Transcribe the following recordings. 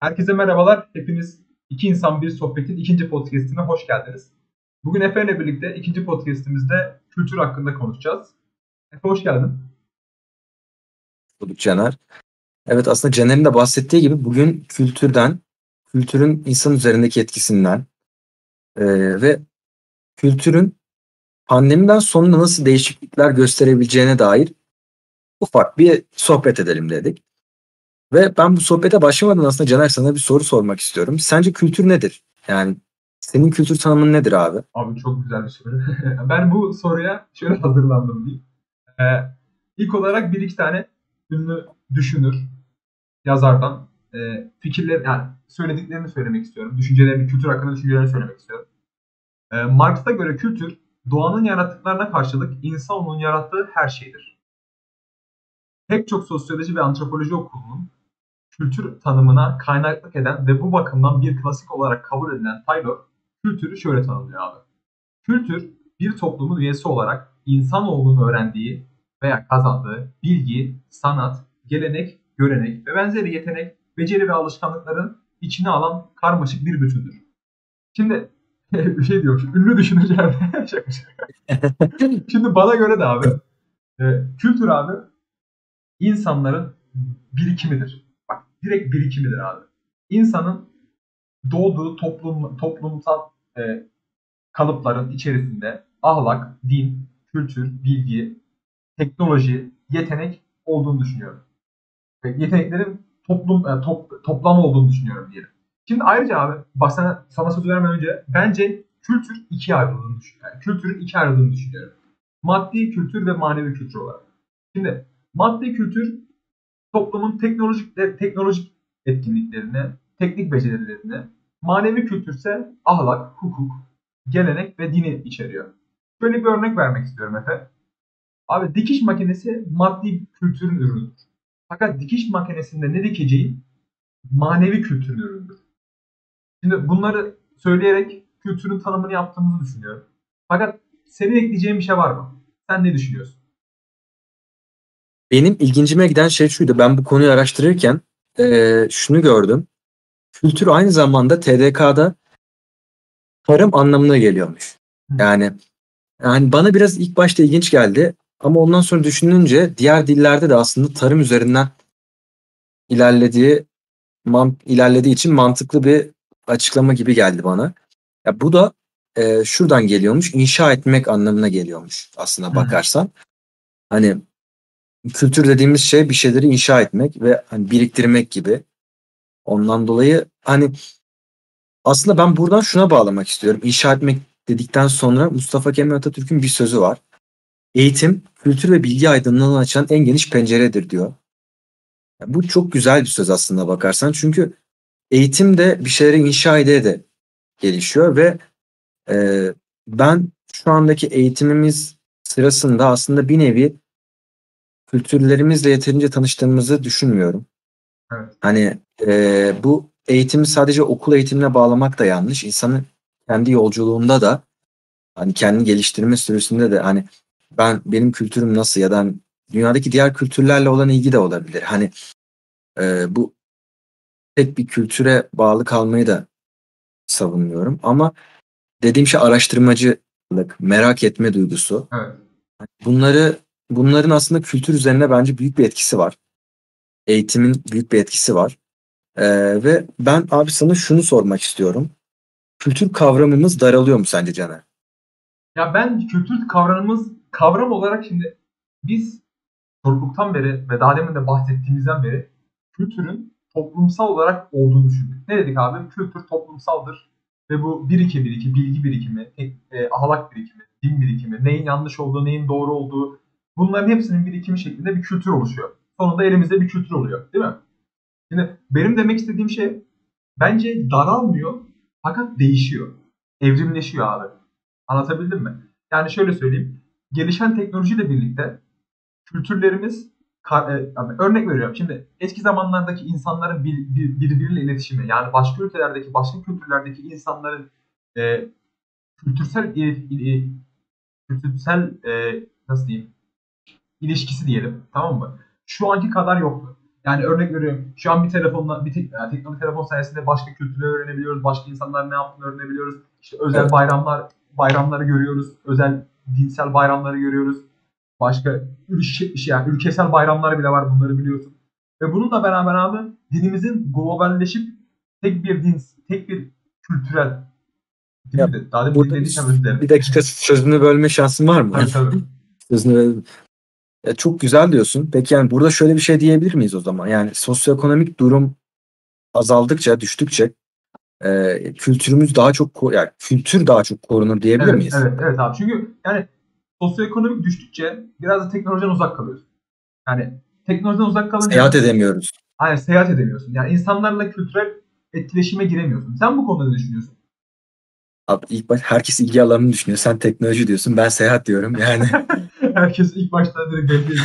Herkese merhabalar. Hepiniz iki insan bir sohbetin ikinci podcastine hoş geldiniz. Bugün Efe ile birlikte ikinci podcastimizde kültür hakkında konuşacağız. Efe hoş geldin. Bulduk Caner. Evet aslında Caner'in de bahsettiği gibi bugün kültürden, kültürün insan üzerindeki etkisinden e, ve kültürün pandemiden sonra nasıl değişiklikler gösterebileceğine dair ufak bir sohbet edelim dedik. Ve ben bu sohbete başlamadan aslında Caner sana bir soru sormak istiyorum. Sence kültür nedir? Yani senin kültür tanımın nedir abi? Abi çok güzel bir soru. ben bu soruya şöyle hazırlandım diyeyim. Ee, ilk olarak bir iki tane ünlü düşünür, yazardan e, fikirler, yani söylediklerini söylemek istiyorum. Düşüncelerini, kültür hakkında düşüncelerini söylemek istiyorum. E, Marx'a göre kültür, doğanın yarattıklarına karşılık insanoğlunun yarattığı her şeydir. Pek çok sosyoloji ve antropoloji okulunun kültür tanımına kaynaklık eden ve bu bakımdan bir klasik olarak kabul edilen Taylor, kültürü şöyle tanımlıyor abi. Kültür, bir toplumun üyesi olarak insanoğlunun öğrendiği veya kazandığı bilgi, sanat, gelenek, görenek ve benzeri yetenek, beceri ve alışkanlıkların içine alan karmaşık bir bütündür. Şimdi bir şey diyorum. Ünlü düşünürler. şaka şaka. Şimdi bana göre de abi e, kültür abi insanların birikimidir direkt birikimidir abi. İnsanın doğduğu toplum, toplumsal e, kalıpların içerisinde ahlak, din, kültür, bilgi, teknoloji, yetenek olduğunu düşünüyorum. Ve yeteneklerin toplum e, top, toplam olduğunu düşünüyorum diyelim. Şimdi ayrıca abi sana, sana söz vermeden önce bence kültür ikiye ayrıldığını düşünüyorum. Yani kültürün ikiye ayrıldığını düşünüyorum. Maddi kültür ve manevi kültür olarak. Şimdi maddi kültür toplumun teknolojik teknolojik etkinliklerine, teknik becerilerine, manevi kültürse ahlak, hukuk, gelenek ve dini içeriyor. Şöyle bir örnek vermek istiyorum Efe. Abi dikiş makinesi maddi kültürün ürünüdür. Fakat dikiş makinesinde ne dikeceğin manevi kültürün ürünüdür. Şimdi bunları söyleyerek kültürün tanımını yaptığımızı düşünüyorum. Fakat senin ekleyeceğin bir şey var mı? Sen ne düşünüyorsun? Benim ilgincime giden şey şuydu. Ben bu konuyu araştırırken e, şunu gördüm. Kültür aynı zamanda TDK'da tarım anlamına geliyormuş. Yani yani bana biraz ilk başta ilginç geldi ama ondan sonra düşününce diğer dillerde de aslında tarım üzerinden ilerlediği man, ilerlediği için mantıklı bir açıklama gibi geldi bana. Ya bu da e, şuradan geliyormuş. inşa etmek anlamına geliyormuş aslında bakarsan. Hani kültür dediğimiz şey bir şeyleri inşa etmek ve hani biriktirmek gibi. Ondan dolayı hani aslında ben buradan şuna bağlamak istiyorum. İnşa etmek dedikten sonra Mustafa Kemal Atatürk'ün bir sözü var. Eğitim, kültür ve bilgi aydınlığını açan en geniş penceredir diyor. Yani bu çok güzel bir söz aslında bakarsan. Çünkü eğitim de bir şeyleri inşa ede de gelişiyor ve e, ben şu andaki eğitimimiz sırasında aslında bir nevi kültürlerimizle yeterince tanıştığımızı düşünmüyorum. Evet. Hani e, bu eğitimi sadece okul eğitimine bağlamak da yanlış. İnsanın kendi yolculuğunda da hani kendini geliştirme süresinde de hani ben benim kültürüm nasıl ya da hani dünyadaki diğer kültürlerle olan ilgi de olabilir. Hani e, bu tek bir kültüre bağlı kalmayı da savunmuyorum ama dediğim şey araştırmacılık, merak etme duygusu. Evet. Bunları bunların aslında kültür üzerine bence büyük bir etkisi var. Eğitimin büyük bir etkisi var. Ee, ve ben abi sana şunu sormak istiyorum. Kültür kavramımız daralıyor mu sence Caner? Ya ben kültür kavramımız kavram olarak şimdi biz çocukluktan beri ve daha demin de bahsettiğimizden beri kültürün toplumsal olarak olduğunu düşündük. Ne dedik abi? Kültür toplumsaldır ve bu bir iki bir iki bilgi birikimi, e, ahlak birikimi, din birikimi, neyin yanlış olduğu, neyin doğru olduğu, Bunların hepsinin birikimi şeklinde bir kültür oluşuyor. Sonunda elimizde bir kültür oluyor. Değil mi? Şimdi benim demek istediğim şey bence daralmıyor fakat değişiyor. Evrimleşiyor abi. Anlatabildim mi? Yani şöyle söyleyeyim. Gelişen teknolojiyle birlikte kültürlerimiz e, örnek veriyorum. Şimdi eski zamanlardaki insanların bir, bir, birbiriyle iletişimi yani başka ülkelerdeki, başka kültürlerdeki insanların e, kültürsel e, e, kültürsel e, nasıl diyeyim ilişkisi diyelim. Tamam mı? Şu anki kadar yoktu. Yani örnek veriyorum. Şu an bir telefonla, bir tek, yani teknoloji telefon sayesinde başka kültürleri öğrenebiliyoruz. Başka insanlar ne yaptığını öğrenebiliyoruz. İşte özel Evet. bayramlar, bayramları görüyoruz. Özel dinsel bayramları görüyoruz. Başka ülke, şey, yani ülkesel bayramlar bile var bunları biliyorsun. Ve bununla beraber abi dinimizin globalleşip tek bir din, tek bir kültürel Ya? Daha dilerim. Bir dakika sözünü bölme şansın var mı? Tabii tabii. Sözünü Ya çok güzel diyorsun. Peki yani burada şöyle bir şey diyebilir miyiz o zaman? Yani sosyoekonomik durum azaldıkça, düştükçe e, kültürümüz daha çok yani kültür daha çok korunur diyebilir Evet, miyiz? evet, evet abi. Çünkü yani sosyoekonomik düştükçe biraz da teknolojiden uzak kalıyorsun. Yani teknolojiden uzak kalınca Seyahat edemiyoruz. Aynen, seyahat edemiyorsun. Yani insanlarla kültürel etkileşime giremiyorsun. Sen bu konuda ne düşünüyorsun? Abi ilk baş herkes ilgi alanını düşünüyor. Sen teknoloji diyorsun, ben seyahat diyorum. Yani Herkes ilk başta direkt belli ediyor.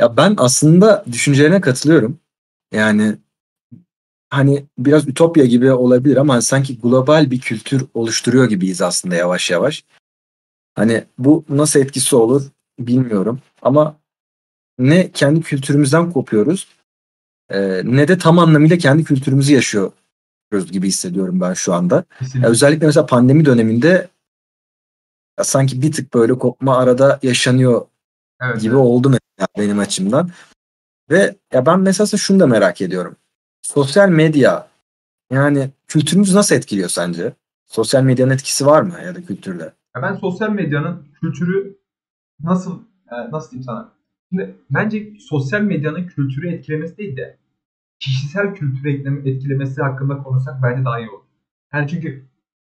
ya ben aslında düşüncelerine katılıyorum. Yani hani biraz ütopya gibi olabilir ama sanki global bir kültür oluşturuyor gibiyiz aslında yavaş yavaş. Hani bu nasıl etkisi olur bilmiyorum ama ne kendi kültürümüzden kopuyoruz e, ne de tam anlamıyla kendi kültürümüzü yaşıyoruz gibi hissediyorum ben şu anda. Kesinlikle. özellikle mesela pandemi döneminde ya sanki bir tık böyle kopma arada yaşanıyor Evet, gibi evet. oldu mesela benim açımdan. Ve ya ben mesela şunu da merak ediyorum. Sosyal medya yani kültürümüzü nasıl etkiliyor sence? Sosyal medyanın etkisi var mı ya da kültürde? Ya ben sosyal medyanın kültürü nasıl e, nasıl diyeyim sana? Şimdi bence sosyal medyanın kültürü etkilemesi değil de kişisel kültürü etkilemesi hakkında konuşsak bence daha iyi olur. Yani çünkü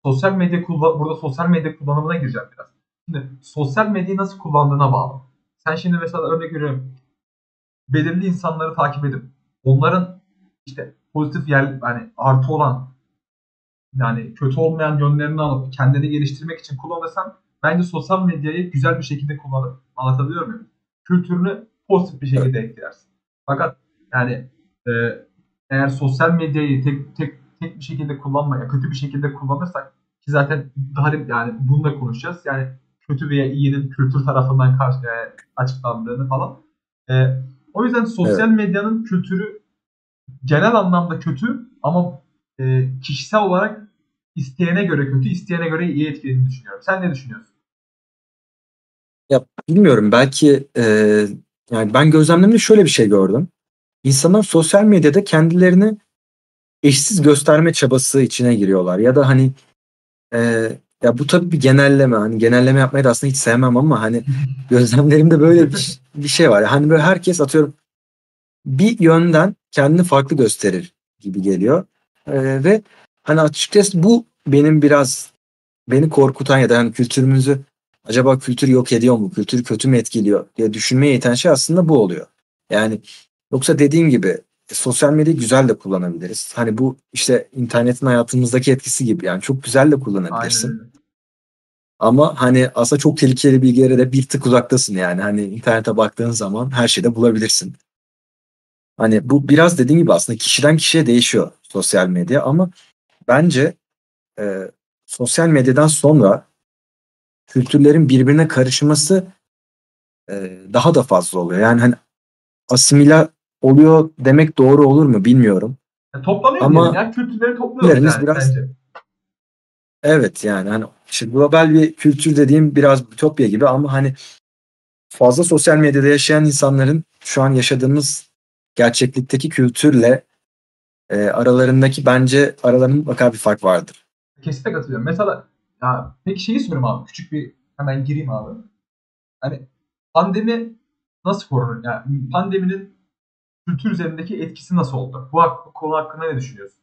sosyal medya kullan burada sosyal medya kullanımına gireceğim biraz. Şimdi sosyal medyayı nasıl kullandığına bağlı. Sen şimdi mesela örnek veriyorum. Belirli insanları takip edip onların işte pozitif yer yani artı olan yani kötü olmayan yönlerini alıp kendini geliştirmek için kullanırsan bence sosyal medyayı güzel bir şekilde kullanıp anlatabiliyor muyum? Kültürünü pozitif bir şekilde etkilersin. Fakat yani e, eğer sosyal medyayı tek tek tek bir şekilde kullanmaya, kötü bir şekilde kullanırsak ki zaten daha yani bunu da konuşacağız. Yani kötü veya iyinin kültür tarafından karşı e, açıklandığını falan. E, o yüzden sosyal medyanın kültürü genel anlamda kötü ama e, kişisel olarak isteyene göre kötü, isteyene göre iyi etkilediğini düşünüyorum. Sen ne düşünüyorsun? Ya bilmiyorum belki e, yani ben gözlemlerimde şöyle bir şey gördüm. İnsanlar sosyal medyada kendilerini eşsiz gösterme çabası içine giriyorlar. Ya da hani e, ya bu tabii bir genelleme. Hani genelleme yapmayı da aslında hiç sevmem ama hani gözlemlerimde böyle bir, bir şey var. Hani böyle herkes atıyorum bir yönden kendini farklı gösterir gibi geliyor. E, ve hani açıkçası bu benim biraz beni korkutan ya da hani kültürümüzü acaba kültür yok ediyor mu? Kültür kötü mü etkiliyor diye düşünmeye iten şey aslında bu oluyor. Yani yoksa dediğim gibi sosyal medyayı güzel de kullanabiliriz. Hani bu işte internetin hayatımızdaki etkisi gibi yani çok güzel de kullanabilirsin. Aynen. Ama hani aslında çok tehlikeli bilgilere de bir tık uzaktasın yani. Hani internete baktığın zaman her şeyde bulabilirsin. Hani bu biraz dediğim gibi aslında kişiden kişiye değişiyor sosyal medya ama bence e, sosyal medyadan sonra kültürlerin birbirine karışması e, daha da fazla oluyor. Yani hani asimile oluyor demek doğru olur mu bilmiyorum. Ya toplanıyor Ama diyelim ya. Kültürleri topluyoruz yani biraz- bence. Evet yani hani işte global bir kültür dediğim biraz ütopya gibi ama hani fazla sosyal medyada yaşayan insanların şu an yaşadığımız gerçeklikteki kültürle e, aralarındaki bence aralarında mutlaka bir fark vardır. Kesinlikle katılıyorum. Mesela ya peki şeyi sorayım abi. Küçük bir hemen gireyim abi. Hani pandemi nasıl korunur? Yani pandeminin kültür üzerindeki etkisi nasıl oldu? Bu, bu konu hakkında ne düşünüyorsun?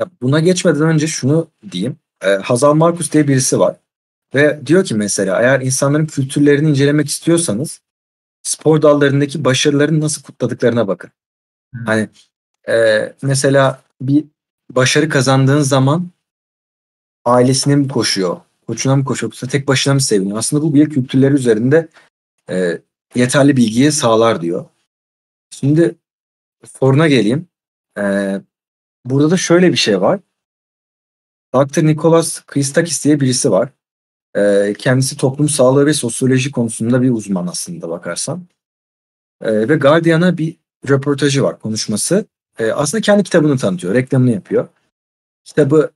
Ya buna geçmeden önce şunu diyeyim. E, Hazal Markus diye birisi var. Ve diyor ki mesela eğer insanların kültürlerini incelemek istiyorsanız spor dallarındaki başarılarını nasıl kutladıklarına bakın. Hmm. Hani e, mesela bir başarı kazandığın zaman ailesine mi koşuyor, koçuna mı koşuyor, yoksa tek başına mı seviniyor? Aslında bu bir kültürleri üzerinde e, yeterli bilgiyi sağlar diyor. Şimdi soruna geleyim. E, burada da şöyle bir şey var. Dr. Nicholas Christakis diye birisi var. E, kendisi toplum sağlığı ve sosyoloji konusunda bir uzman aslında bakarsan. E, ve Guardian'a bir röportajı var, konuşması. E, aslında kendi kitabını tanıtıyor, reklamını yapıyor. Kitabı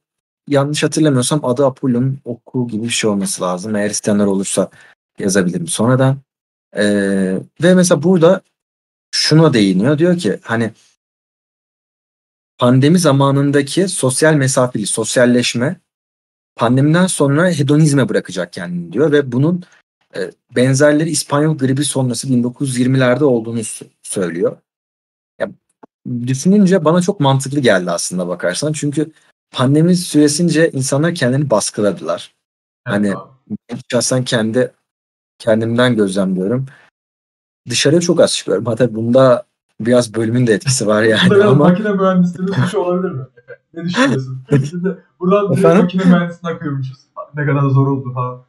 yanlış hatırlamıyorsam adı Apollo'nun oku gibi bir şey olması lazım. Eğer isteyenler olursa yazabilirim sonradan. E, ve mesela burada şuna değiniyor. Diyor ki hani pandemi zamanındaki sosyal mesafeli, sosyalleşme pandemiden sonra hedonizme bırakacak kendini diyor ve bunun e, benzerleri İspanyol gribi sonrası 1920'lerde olduğunu söylüyor. Ya, düşününce bana çok mantıklı geldi aslında bakarsan. Çünkü pandemi süresince insanlar kendini baskıladılar. Evet, hani şahsen kendi kendimden gözlemliyorum. Dışarıya çok az çıkıyorum. Hatta bunda biraz bölümün de etkisi var yani. Ama... makine mühendisliğinin suçu olabilir mi? Ne düşünüyorsun? Buradan Efendim? makine mühendisliğine akıyormuşuz. Ne kadar zor oldu falan.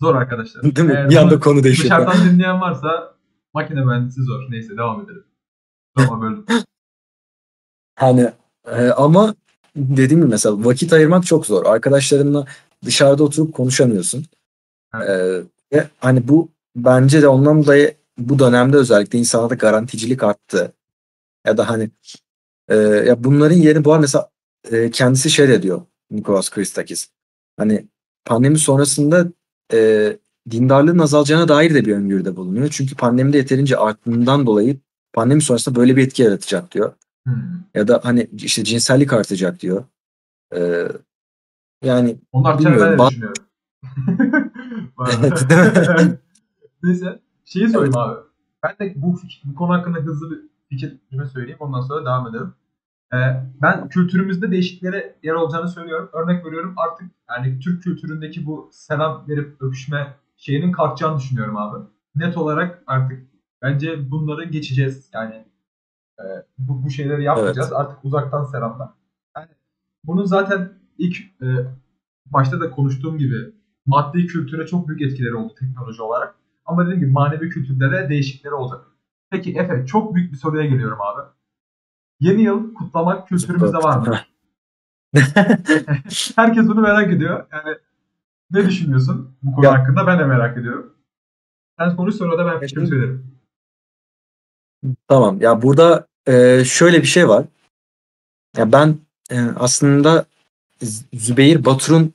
Zor arkadaşlar. Değil mi? Eğer bir anda konu değişiyor. Dışarıdan dinleyen varsa makine mühendisi zor. Neyse devam edelim. Tamam böldüm. Hani e, ama dediğim gibi mesela vakit ayırmak çok zor. Arkadaşlarınla dışarıda oturup konuşamıyorsun. Evet. E, ve hani bu bence de ondan dolayı bu dönemde özellikle insanlarda garanticilik arttı. Ya da hani e, ya bunların yeri bu arada mesela e, kendisi şey de diyor Nikolaos Christakis. Hani pandemi sonrasında e, dindarlığın azalacağına dair de bir öngörüde bulunuyor. Çünkü pandemide yeterince arttığından dolayı pandemi sonrasında böyle bir etki yaratacak diyor. Hmm. Ya da hani işte cinsellik artacak diyor. Ee, yani Onlar bilmiyorum. Ben mi? Neyse. Şeyi söyleyeyim evet. abi. Ben de bu, bu konu hakkında hızlı bir fikir söyleyeyim. Ondan sonra devam edelim. Ee, ben kültürümüzde değişiklere yer olacağını söylüyorum. Örnek veriyorum artık yani Türk kültüründeki bu selam verip öpüşme şeyinin kalkacağını düşünüyorum abi. Net olarak artık bence bunları geçeceğiz. Yani e, bu, bu şeyleri yapmayacağız. Evet. Artık uzaktan selamlar. Yani bunun zaten ilk e, başta da konuştuğum gibi maddi kültüre çok büyük etkileri oldu teknoloji olarak. Ama dediğim gibi manevi kültürde de değişiklikleri olacak. Peki Efe çok büyük bir soruya geliyorum abi. Yeni yıl kutlamak kültürümüzde var mı? Herkes bunu merak ediyor. Yani ne düşünüyorsun bu konu ya. hakkında? Ben de merak ediyorum. Sen konuş sonra da ben fikrimi söylerim. Tamam. Ya burada e, şöyle bir şey var. Ya ben e, aslında Zübeyir Batur'un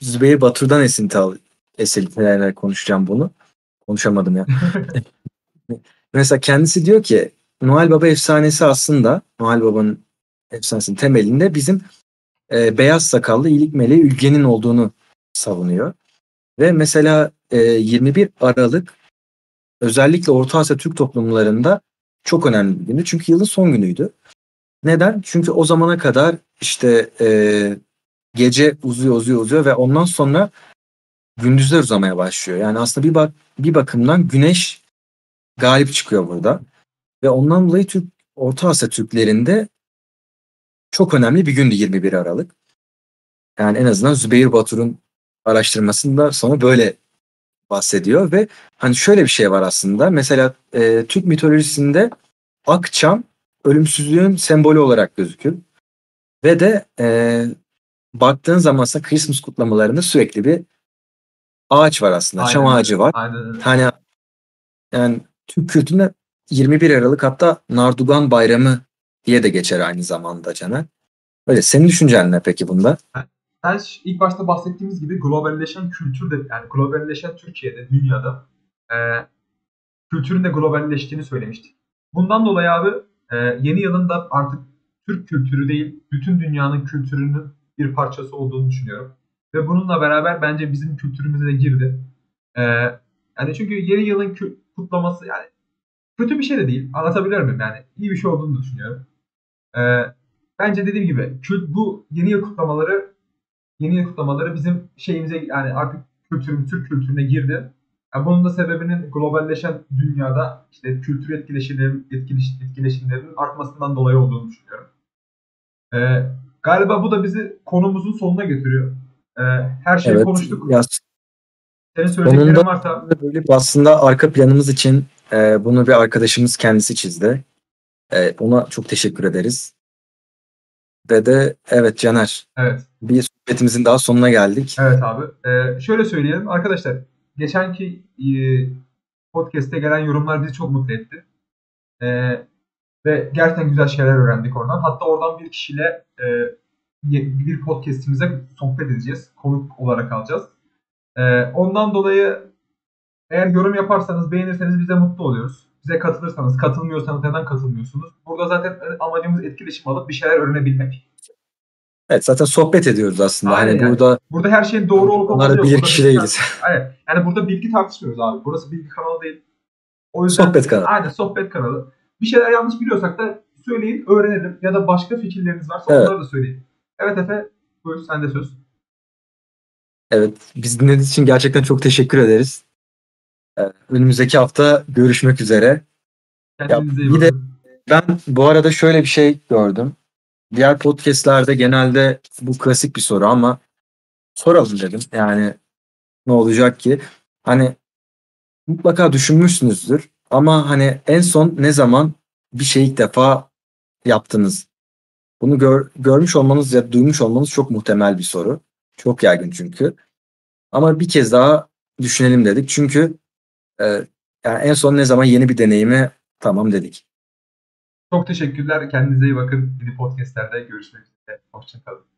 Zübeyir Batur'dan esinti al, esintilerle konuşacağım bunu. Konuşamadım ya. Mesela kendisi diyor ki Noel Baba efsanesi aslında Noel Baba'nın efsanesinin temelinde bizim e, beyaz sakallı iyilik meleği Ülge'nin olduğunu savunuyor. Ve mesela e, 21 Aralık özellikle Orta Asya Türk toplumlarında çok önemli bir gündü. Çünkü yılın son günüydü. Neden? Çünkü o zamana kadar işte e, gece uzuyor uzuyor uzuyor ve ondan sonra gündüzler uzamaya başlıyor. Yani aslında bir bak bir bakımdan güneş galip çıkıyor burada. Ve ondan dolayı Türk Orta Asya Türklerinde çok önemli bir gündü 21 Aralık. Yani en azından Zübeyir Batur'un araştırmasında sonra böyle bahsediyor ve hani şöyle bir şey var aslında. Mesela e, Türk mitolojisinde akçam ölümsüzlüğün sembolü olarak gözükür. Ve de e, baktığın zaman aslında Christmas kutlamalarında sürekli bir ağaç var aslında. Aynen. Çam ağacı var. Aynen. Hani yani Türk kültüründe 21 Aralık hatta Nardugan Bayramı diye de geçer aynı zamanda Caner. Öyle senin düşüncen ne peki bunda? Ben ilk başta bahsettiğimiz gibi globalleşen kültürde yani globalleşen Türkiye'de, dünyada e, kültürün de globalleştiğini söylemiştik. Bundan dolayı abi e, yeni yılında artık Türk kültürü değil, bütün dünyanın kültürünün bir parçası olduğunu düşünüyorum. Ve bununla beraber bence bizim kültürümüze de girdi. E, yani çünkü yeni yılın kutlaması yani kötü bir şey de değil. Anlatabilir miyim? Yani iyi bir şey olduğunu düşünüyorum. Ee, bence dediğim gibi kült, bu yeni yıl kutlamaları yeni yıl kutlamaları bizim şeyimize yani artık kültürümüz, Türk kültürüne girdi. Yani bunun da sebebinin globalleşen dünyada işte kültür etkileşimlerin, etkileş, etkileşimlerinin artmasından dolayı olduğunu düşünüyorum. Ee, galiba bu da bizi konumuzun sonuna getiriyor. Ee, her şeyi evet, konuştuk. Ya, Senin söyleyeceklerin varsa. Böyle aslında arka planımız için e, bunu bir arkadaşımız kendisi çizdi. E, ona çok teşekkür ederiz. Ve de evet Caner. Evet. Bir sohbetimizin daha sonuna geldik. Evet abi. Ee, şöyle söyleyelim arkadaşlar. Geçenki e, podcast'te gelen yorumlar bizi çok mutlu etti. E, ve gerçekten güzel şeyler öğrendik oradan. Hatta oradan bir kişiyle e, bir podcast'imize sohbet edeceğiz. Konuk olarak alacağız. E, ondan dolayı eğer yorum yaparsanız, beğenirseniz bize mutlu oluyoruz. Bize katılırsanız, katılmıyorsanız neden katılmıyorsunuz? Burada zaten amacımız etkileşim alıp bir şeyler öğrenebilmek. Evet zaten sohbet ediyoruz aslında. Aynen hani yani. burada Burada her şeyin doğru olup olmadığı bilir kişi değiliz. Aynen. Yani burada bilgi tartışmıyoruz abi. Burası bilgi kanalı değil. O yüzden Sohbet kanalı. Aynen sohbet kanalı. Bir şeyler yanlış biliyorsak da söyleyin, öğrenelim. Ya da başka fikirleriniz varsa Evet. onları da söyleyin. Evet Efe, buyur sen de söz. Evet, biz dinlediğiniz için gerçekten çok teşekkür ederiz. Ee, Önümüzdeki hafta görüşmek üzere. Kendinize iyi bir de-. Ben bu arada şöyle bir şey gördüm. Diğer podcastlerde genelde bu klasik bir soru ama soralım dedim. Yani ne olacak ki? Hani mutlaka düşünmüşsünüzdür ama hani en son ne zaman bir şey ilk defa yaptınız? Bunu gör- görmüş olmanız ya duymuş olmanız çok muhtemel bir soru. Çok yaygın çünkü. Ama bir kez daha düşünelim dedik. Çünkü e, yani en son ne zaman yeni bir deneyimi tamam dedik. Çok teşekkürler. Kendinize iyi bakın. Yeni podcastlerde görüşmek üzere. Hoşçakalın.